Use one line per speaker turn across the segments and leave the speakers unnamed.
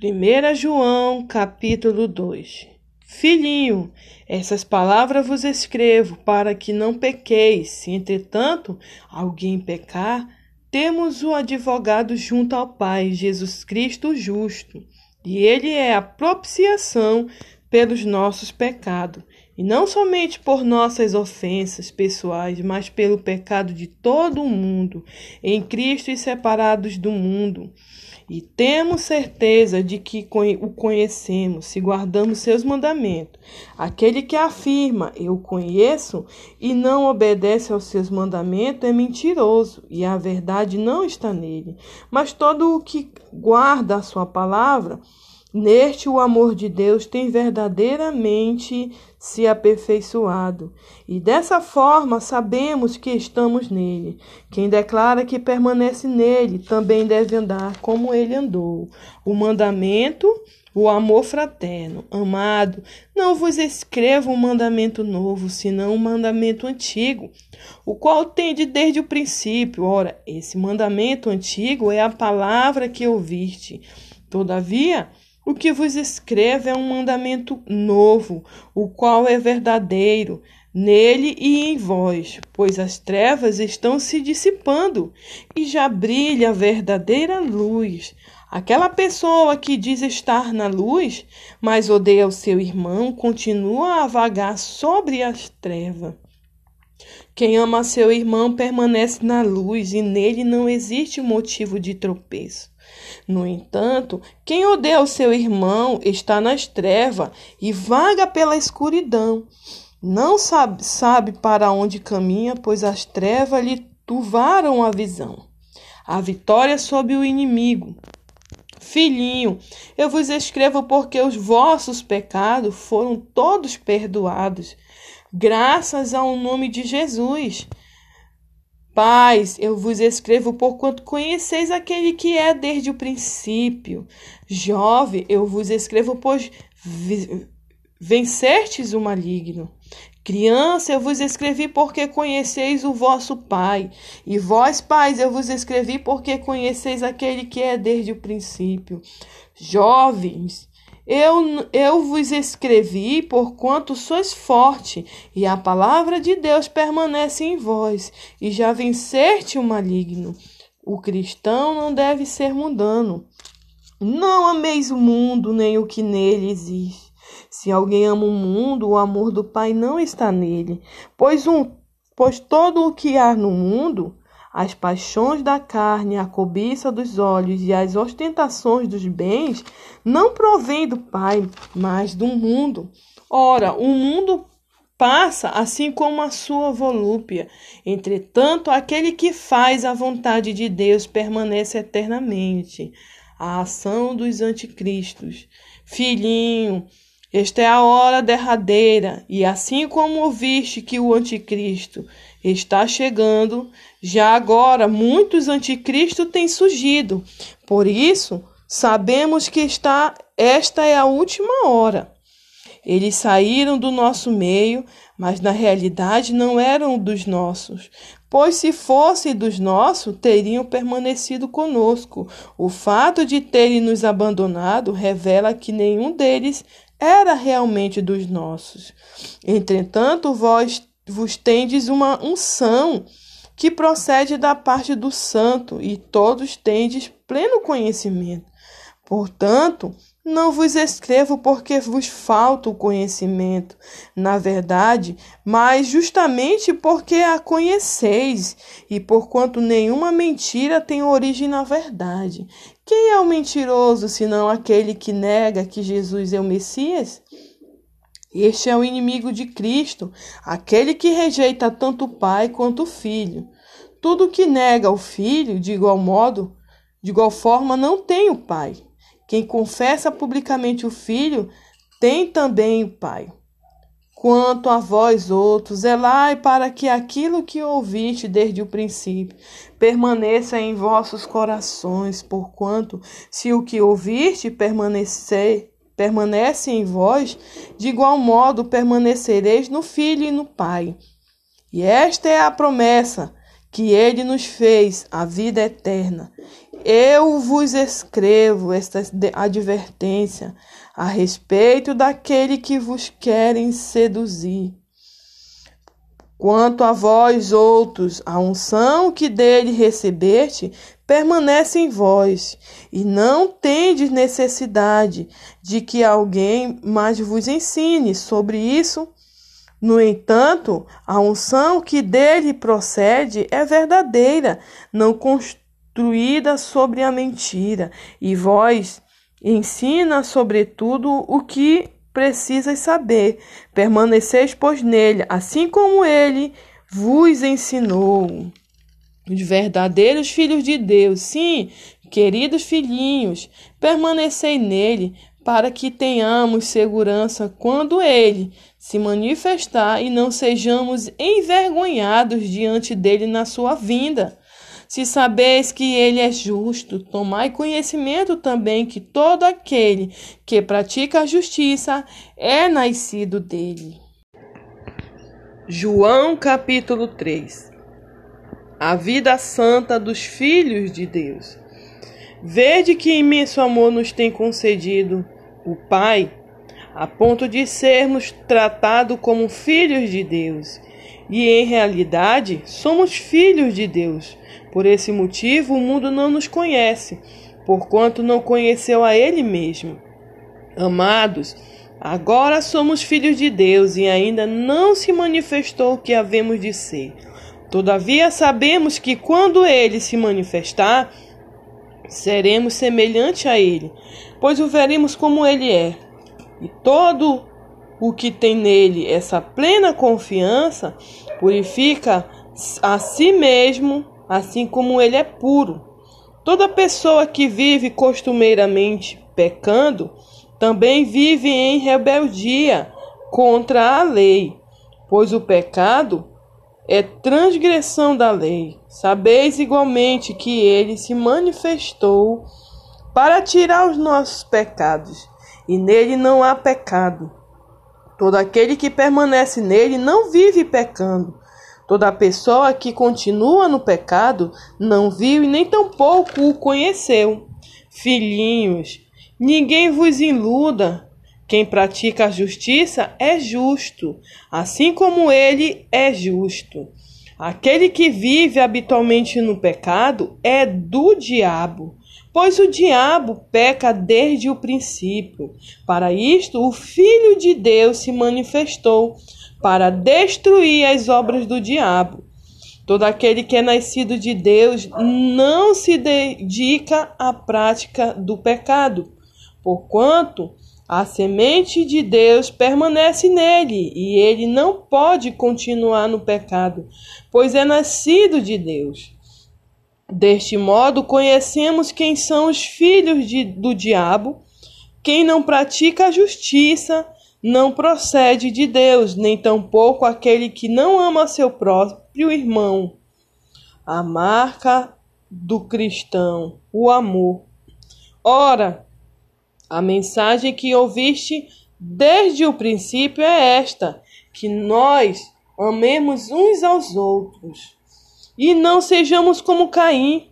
1 João, capítulo 2 Filhinho, essas palavras vos escrevo para que não pequeis. Se, entretanto, alguém pecar, temos o advogado junto ao Pai, Jesus Cristo justo, e ele é a propiciação pelos nossos pecados, e não somente por nossas ofensas pessoais, mas pelo pecado de todo o mundo, em Cristo e separados do mundo. E temos certeza de que o conhecemos se guardamos seus mandamentos. Aquele que afirma eu conheço e não obedece aos seus mandamentos é mentiroso, e a verdade não está nele. Mas todo o que guarda a sua palavra, Neste o amor de Deus tem verdadeiramente se aperfeiçoado, e dessa forma sabemos que estamos nele. Quem declara que permanece nele também deve andar como ele andou. O mandamento, o amor fraterno. Amado, não vos escrevo um mandamento novo, senão um mandamento antigo, o qual tende desde o princípio. Ora, esse mandamento antigo é a palavra que ouviste. Todavia, o que vos escrevo é um mandamento novo, o qual é verdadeiro nele e em vós, pois as trevas estão se dissipando e já brilha a verdadeira luz. Aquela pessoa que diz estar na luz, mas odeia o seu irmão, continua a vagar sobre as trevas. Quem ama seu irmão permanece na luz e nele não existe motivo de tropeço. No entanto, quem odeia o seu irmão está nas trevas e vaga pela escuridão. Não sabe, sabe para onde caminha, pois as trevas lhe turvaram a visão. A vitória sobre o inimigo. Filhinho, eu vos escrevo porque os vossos pecados foram todos perdoados, graças ao nome de Jesus. Pais, eu vos escrevo porquanto conheceis aquele que é desde o princípio. Jovem, eu vos escrevo pois vencestes o maligno. Criança, eu vos escrevi porque conheceis o vosso Pai. E vós, pais, eu vos escrevi porque conheceis aquele que é desde o princípio. Jovens, eu, eu vos escrevi porquanto sois forte, e a palavra de Deus permanece em vós, e já venceste o maligno. O cristão não deve ser mundano. Não ameis o mundo, nem o que nele existe. Se alguém ama o mundo, o amor do Pai não está nele. Pois, um, pois todo o que há no mundo, as paixões da carne, a cobiça dos olhos e as ostentações dos bens não provém do Pai, mas do mundo. Ora, o mundo passa assim como a sua volúpia. Entretanto, aquele que faz a vontade de Deus permanece eternamente. A ação dos anticristos. Filhinho, esta é a hora derradeira, e assim como ouviste que o anticristo está chegando, já agora muitos anticristos têm surgido. Por isso, sabemos que está esta é a última hora. Eles saíram do nosso meio, mas na realidade não eram dos nossos, pois se fossem dos nossos, teriam permanecido conosco. O fato de terem nos abandonado revela que nenhum deles era realmente dos nossos. Entretanto, vós vos tendes uma unção que procede da parte do santo, e todos tendes pleno conhecimento. Portanto, não vos escrevo porque vos falta o conhecimento, na verdade, mas justamente porque a conheceis, e porquanto nenhuma mentira tem origem na verdade. Quem é o mentiroso senão aquele que nega que Jesus é o Messias? Este é o inimigo de Cristo, aquele que rejeita tanto o Pai quanto o Filho. Tudo que nega o Filho, de igual modo, de igual forma, não tem o Pai. Quem confessa publicamente o Filho, tem também o Pai. Quanto a vós outros, zelai para que aquilo que ouviste desde o princípio permaneça em vossos corações, porquanto, se o que ouviste permanecer, permanece em vós, de igual modo permanecereis no Filho e no Pai. E esta é a promessa que ele nos fez a vida eterna. Eu vos escrevo esta advertência a respeito daquele que vos querem seduzir. Quanto a vós outros, a unção que dele recebeste permanece em vós, e não tendes necessidade de que alguém mais vos ensine sobre isso. No entanto, a unção que dele procede é verdadeira, não construída sobre a mentira, e vós ensina sobretudo o que precisas saber. Permaneceis, pois, nele, assim como ele vos ensinou. Os verdadeiros filhos de Deus, sim, queridos filhinhos, permanecei nele, para que tenhamos segurança quando ele se manifestar e não sejamos envergonhados diante dele na sua vinda. Se sabeis que ele é justo, tomai conhecimento também que todo aquele que pratica a justiça é nascido dele. João capítulo 3 A vida santa dos filhos de Deus. Vede que imenso amor nos tem concedido o Pai, a ponto de sermos tratados como filhos de Deus. E em realidade somos filhos de Deus. Por esse motivo, o mundo não nos conhece, porquanto não conheceu a Ele mesmo. Amados, agora somos filhos de Deus e ainda não se manifestou o que havemos de ser. Todavia, sabemos que quando Ele se manifestar, seremos semelhante a Ele, pois o veremos como Ele é. E todo o que tem nele essa plena confiança purifica a si mesmo assim como ele é puro. Toda pessoa que vive costumeiramente pecando também vive em rebeldia contra a lei, pois o pecado é transgressão da lei. Sabeis igualmente que ele se manifestou para tirar os nossos pecados, e nele não há pecado. Todo aquele que permanece nele não vive pecando, Toda pessoa que continua no pecado não viu e nem tampouco o conheceu. Filhinhos, ninguém vos iluda. Quem pratica a justiça é justo, assim como ele é justo. Aquele que vive habitualmente no pecado é do diabo, pois o diabo peca desde o princípio. Para isto, o Filho de Deus se manifestou para destruir as obras do diabo. Todo aquele que é nascido de Deus não se dedica à prática do pecado, porquanto a semente de Deus permanece nele e ele não pode continuar no pecado, pois é nascido de Deus. Deste modo, conhecemos quem são os filhos de, do diabo, quem não pratica a justiça não procede de Deus, nem tampouco aquele que não ama seu próprio irmão. A marca do cristão, o amor. Ora, a mensagem que ouviste desde o princípio é esta: que nós amemos uns aos outros e não sejamos como Caim,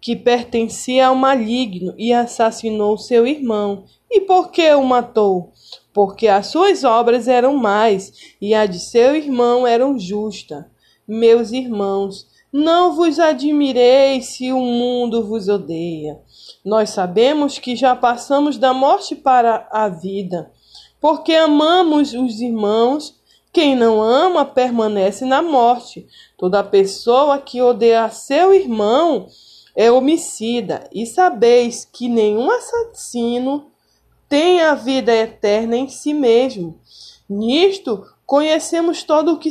que pertencia ao maligno e assassinou seu irmão. E por que o matou? porque as suas obras eram mais e a de seu irmão eram justa. Meus irmãos, não vos admireis se o mundo vos odeia. Nós sabemos que já passamos da morte para a vida, porque amamos os irmãos. Quem não ama permanece na morte. Toda pessoa que odeia seu irmão é homicida, e sabeis que nenhum assassino tem a vida eterna em si mesmo. Nisto conhecemos todo o que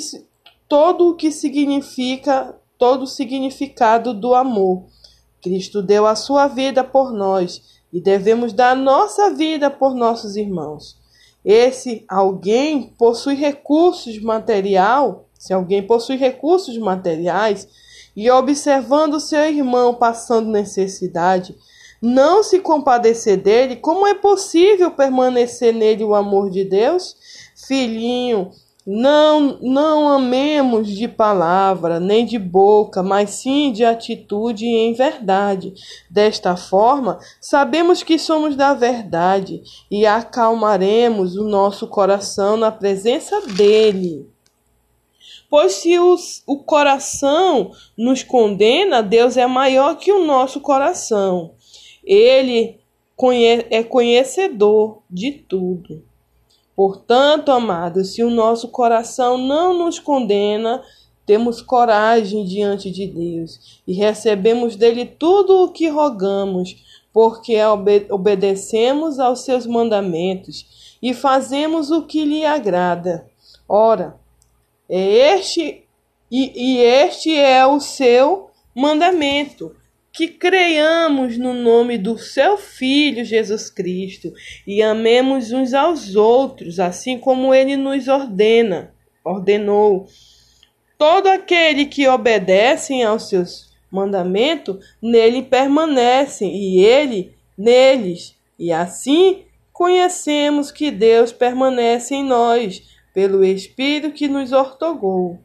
todo o que significa todo o significado do amor. Cristo deu a sua vida por nós e devemos dar a nossa vida por nossos irmãos. Esse alguém possui recursos material, se alguém possui recursos materiais e observando seu irmão passando necessidade, não se compadecer dele, como é possível permanecer nele o amor de Deus? Filhinho, Não, não amemos de palavra, nem de boca, mas sim de atitude e em verdade. Desta forma, sabemos que somos da verdade e acalmaremos o nosso coração na presença dele. Pois se os, o coração nos condena, Deus é maior que o nosso coração. Ele conhe é conhecedor de tudo. Portanto, amados, se o nosso coração não nos condena, temos coragem diante de Deus e recebemos dele tudo o que rogamos, porque obedecemos aos seus mandamentos e fazemos o que lhe agrada. Ora, é este e, e este é o seu mandamento que creiamos no nome do seu Filho Jesus Cristo e amemos uns aos outros, assim como ele nos ordena, ordenou. Todo aquele que obedece aos seus mandamentos, nele permanece e ele neles. E assim conhecemos que Deus permanece em nós, pelo Espírito que nos ortogou.